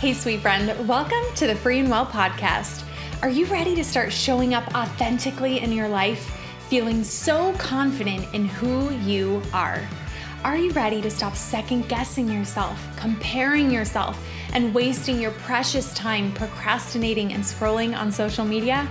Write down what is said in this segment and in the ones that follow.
Hey, sweet friend, welcome to the Free and Well podcast. Are you ready to start showing up authentically in your life, feeling so confident in who you are? Are you ready to stop second guessing yourself, comparing yourself, and wasting your precious time procrastinating and scrolling on social media?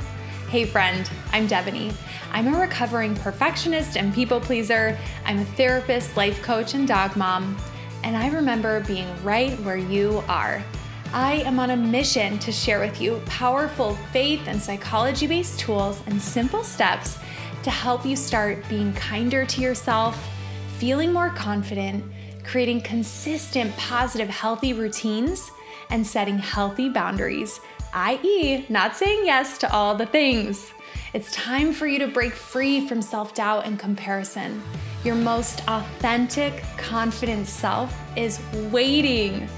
Hey, friend, I'm Devaney. I'm a recovering perfectionist and people pleaser. I'm a therapist, life coach, and dog mom. And I remember being right where you are. I am on a mission to share with you powerful faith and psychology based tools and simple steps to help you start being kinder to yourself, feeling more confident, creating consistent, positive, healthy routines, and setting healthy boundaries, i.e., not saying yes to all the things. It's time for you to break free from self doubt and comparison. Your most authentic, confident self is waiting.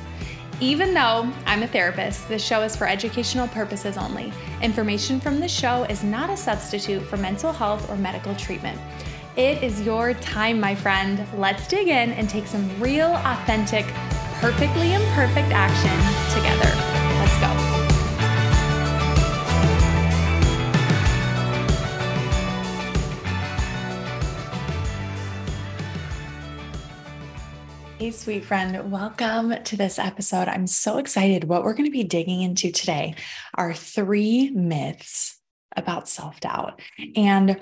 Even though I'm a therapist, this show is for educational purposes only. Information from this show is not a substitute for mental health or medical treatment. It is your time, my friend. Let's dig in and take some real, authentic, perfectly imperfect action together. Hey, sweet friend, welcome to this episode. I'm so excited. What we're going to be digging into today are three myths about self doubt. And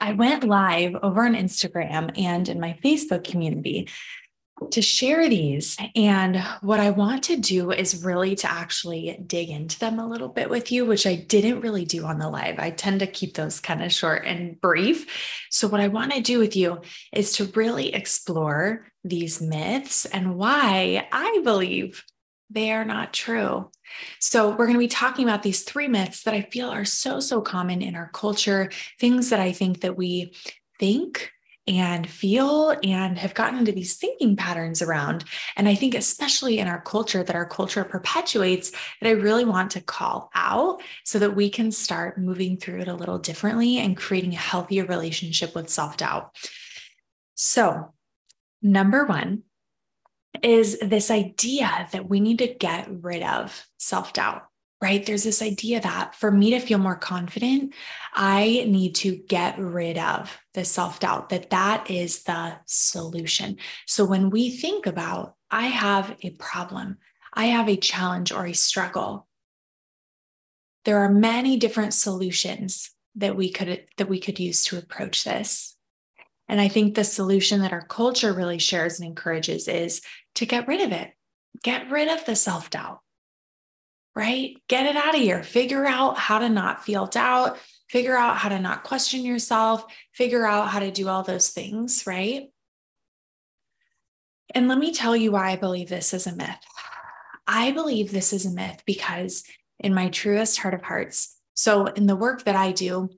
I went live over on Instagram and in my Facebook community to share these. And what I want to do is really to actually dig into them a little bit with you, which I didn't really do on the live. I tend to keep those kind of short and brief. So, what I want to do with you is to really explore these myths and why I believe they are not true. So, we're going to be talking about these three myths that I feel are so, so common in our culture, things that I think that we think and feel and have gotten into these thinking patterns around. And I think, especially in our culture, that our culture perpetuates, that I really want to call out so that we can start moving through it a little differently and creating a healthier relationship with self doubt. So, number one is this idea that we need to get rid of self doubt right? There's this idea that for me to feel more confident, I need to get rid of the self doubt, that that is the solution. So when we think about, I have a problem, I have a challenge or a struggle, there are many different solutions that we could that we could use to approach this. And I think the solution that our culture really shares and encourages is to get rid of it. Get rid of the self doubt right? Get it out of here. Figure out how to not feel doubt, figure out how to not question yourself, figure out how to do all those things, right? And let me tell you why I believe this is a myth. I believe this is a myth because, in my truest heart of hearts, so in the work that I do,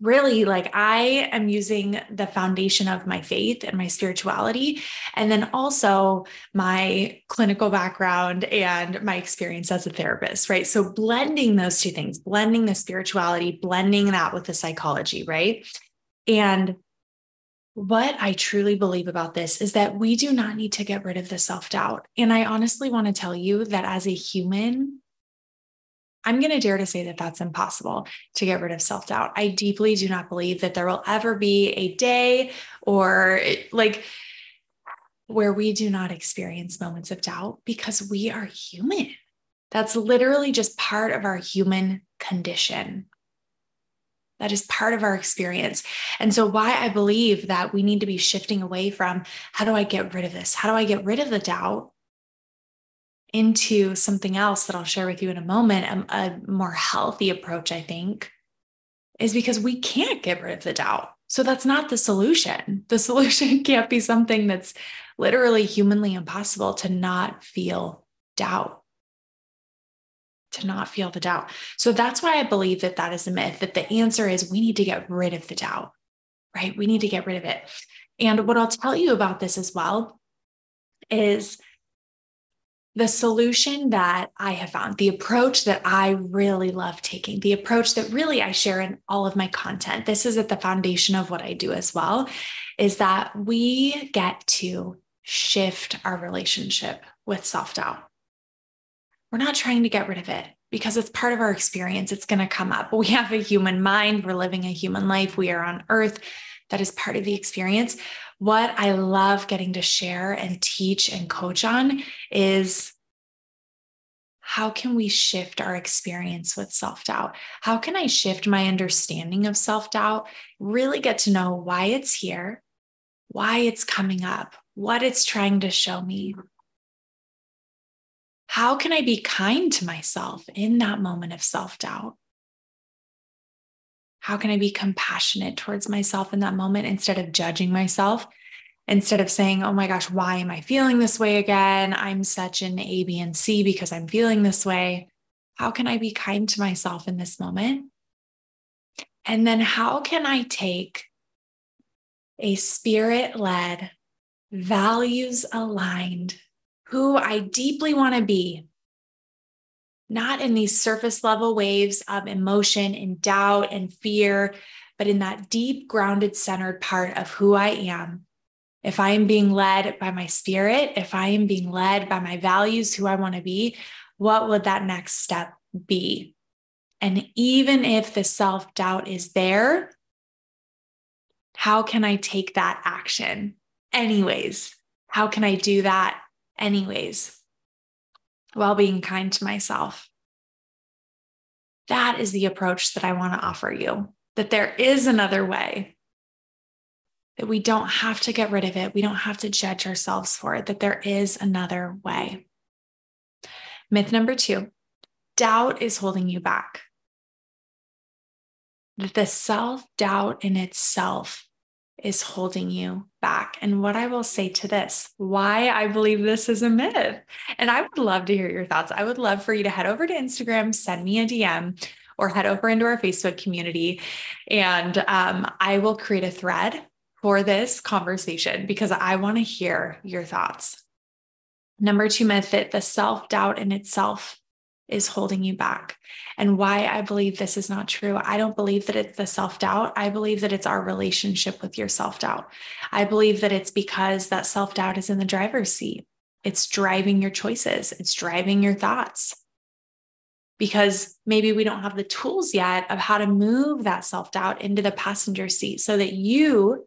really like I am using the foundation of my faith and my spirituality, and then also my clinical background and my experience as a therapist, right? So blending those two things, blending the spirituality, blending that with the psychology, right? And what I truly believe about this is that we do not need to get rid of the self doubt. And I honestly want to tell you that as a human, I'm going to dare to say that that's impossible to get rid of self doubt. I deeply do not believe that there will ever be a day or eh, like where we do not experience moments of doubt because we are human. That's literally just part of our human condition. That is part of our experience. And so, why I believe that we need to be shifting away from how do I get rid of this? How do I get rid of the doubt? Into something else that I'll share with you in a moment, a, a more healthy approach, I think, is because we can't get rid of the doubt. So that's not the solution. The solution can't be something that's literally humanly impossible to not feel doubt. To not feel the doubt. So that's why I believe that that is a myth, that the answer is we need to get rid of the doubt, right? We need to get rid of it. And what I'll tell you about this as well is the solution that I have found, the approach that I really love taking, the approach that really I share in all of my content, this is at the foundation of what I do as well, is that we get to shift our relationship with self doubt. we're not trying to get rid of it because it's part of our experience. It's going to come up. We have a human mind. We're living a human life. We are on earth. That is part of the experience. What I love getting to share and teach and coach on is how can we shift our experience with self doubt? How can I shift my understanding of self doubt? Really get to know why it's here, why it's coming up, what it's trying to show me, how can I be kind to myself in that moment of self doubt? How can I be compassionate towards myself in that moment instead of judging myself? Instead of saying, oh my gosh, why am I feeling this way again? I'm such an A, B, and C because I'm feeling this way. How can I be kind to myself in this moment? And then how can I take a spirit led, values aligned who I deeply want to be, not in these surface level waves of emotion and doubt and fear, but in that deep, grounded, centered part of who I am. If I am being led by my spirit, if I am being led by my values, who I want to be, what would that next step be? And even if the self doubt is there, how can I take that action? Anyways, how can I do that anyways, while being kind to myself. That is the approach that I want to offer you that there is another way, that we don't have to get rid of it. We don't have to judge ourselves for it, that there is another way. Myth number two doubt is holding you back. That the self doubt in itself is holding you back. And what I will say to this, why I believe this is a myth. And I would love to hear your thoughts. I would love for you to head over to Instagram, send me a DM, or head over into our Facebook community. And um, I will create a thread for this conversation because I want to hear your thoughts. Number two myth that the self doubt in itself is holding you back. And why I believe this is not true. I don't believe that it's the self doubt. I believe that it's our relationship with your self doubt. I believe that it's because that self doubt is in the driver's seat. It's driving your choices, it's driving your thoughts. Because maybe we don't have the tools yet of how to move that self doubt into the passenger seat so that you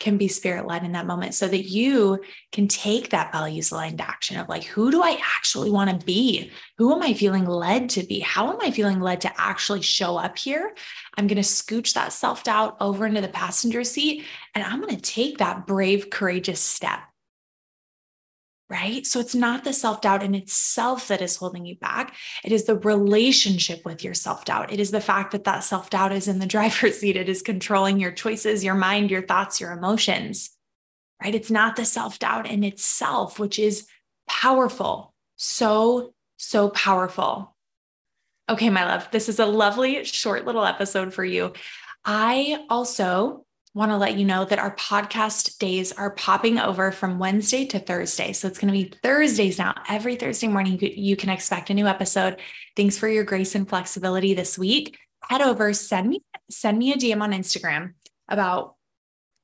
can be spirit led in that moment so that you can take that values aligned action of like, who do I actually want to be? Who am I feeling led to be? How am I feeling led to actually show up here? I'm going to scooch that self doubt over into the passenger seat and I'm going to take that brave, courageous step right? So it's not the self doubt in itself that is holding you back. It is the relationship with your self doubt. It is the fact that that self doubt is in the driver's seat. It is controlling your choices, your mind, your thoughts, your emotions, right? It's not the self doubt in itself, which is powerful. So, so powerful. Okay, my love, this is a lovely short little episode for you. I also want to let you know that our podcast days are popping over from Wednesday to Thursday. So it's going to be Thursdays now. Every Thursday morning, you can expect a new episode. Thanks for your grace and flexibility this week. Head over, send me send me a DM on Instagram about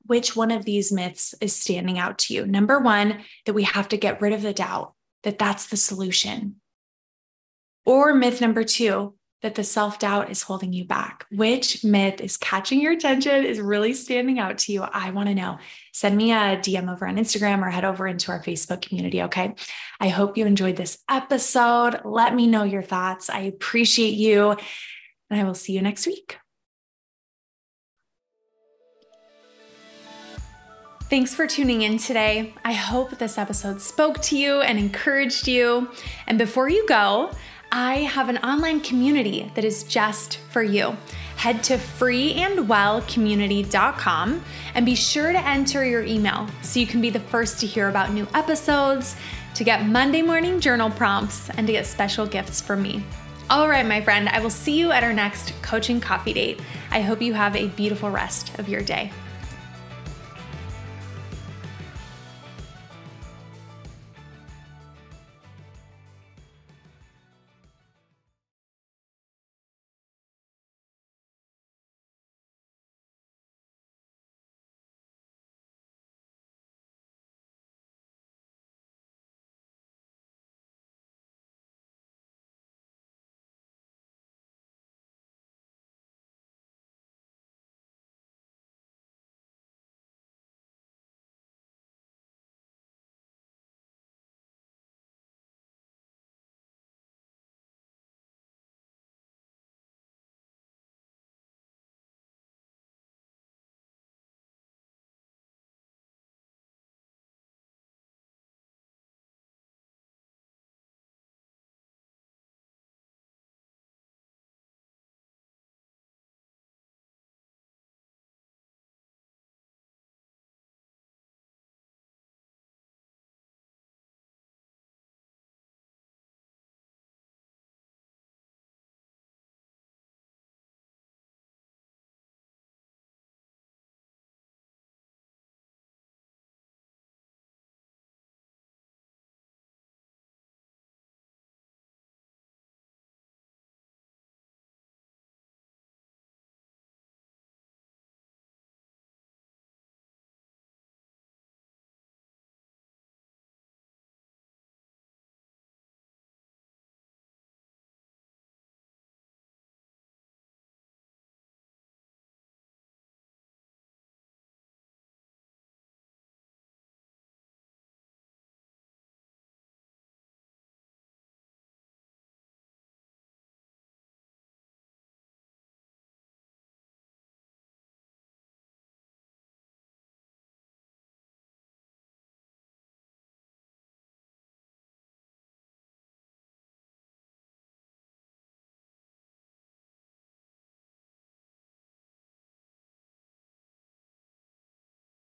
which one of these myths is standing out to you. Number one, that we have to get rid of the doubt that that's the solution. Or myth number two, that the self doubt is holding you back? Which myth is catching your attention, is really standing out to you? I want to know. Send me a DM over on Instagram or head over into our Facebook community. Okay. I hope you enjoyed this episode. Let me know your thoughts. I appreciate you. And I will see you next week. Thanks for tuning in today. I hope this episode spoke to you and encouraged you. And before you go, I have an online community that is just for you. Head to freeandwellcommunity.com and be sure to enter your email so you can be the first to hear about new episodes, to get Monday morning journal prompts, and to get special gifts from me. All right, my friend, I will see you at our next coaching coffee date. I hope you have a beautiful rest of your day.